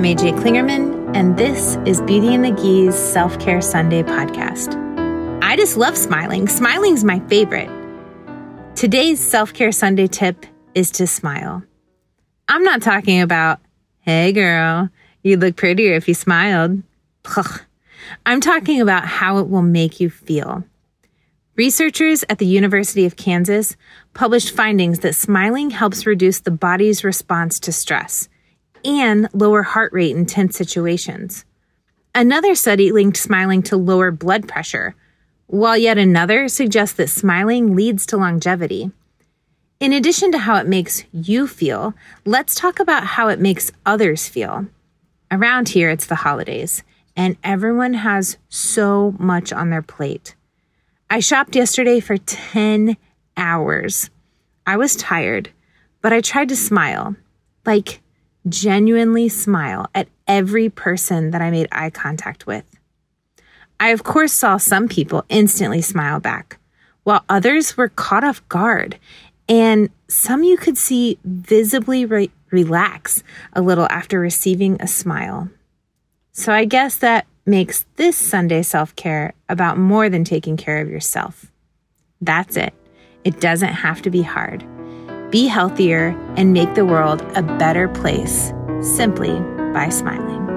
I'm AJ Klingerman, and this is Beauty and the Geese Self Care Sunday podcast. I just love smiling. Smiling's my favorite. Today's Self Care Sunday tip is to smile. I'm not talking about, hey girl, you'd look prettier if you smiled. I'm talking about how it will make you feel. Researchers at the University of Kansas published findings that smiling helps reduce the body's response to stress and lower heart rate in tense situations. Another study linked smiling to lower blood pressure, while yet another suggests that smiling leads to longevity. In addition to how it makes you feel, let's talk about how it makes others feel. Around here, it's the holidays, and everyone has so much on their plate. I shopped yesterday for 10 hours. I was tired, but I tried to smile. Like, genuinely smile at every person that I made eye contact with. I, of course, saw some people instantly smile back, while others were caught off guard, and some you could see visibly re- relax a little after receiving a smile. So I guess that makes this Sunday self care about more than taking care of yourself. That's it. It doesn't have to be hard be healthier, and make the world a better place simply by smiling.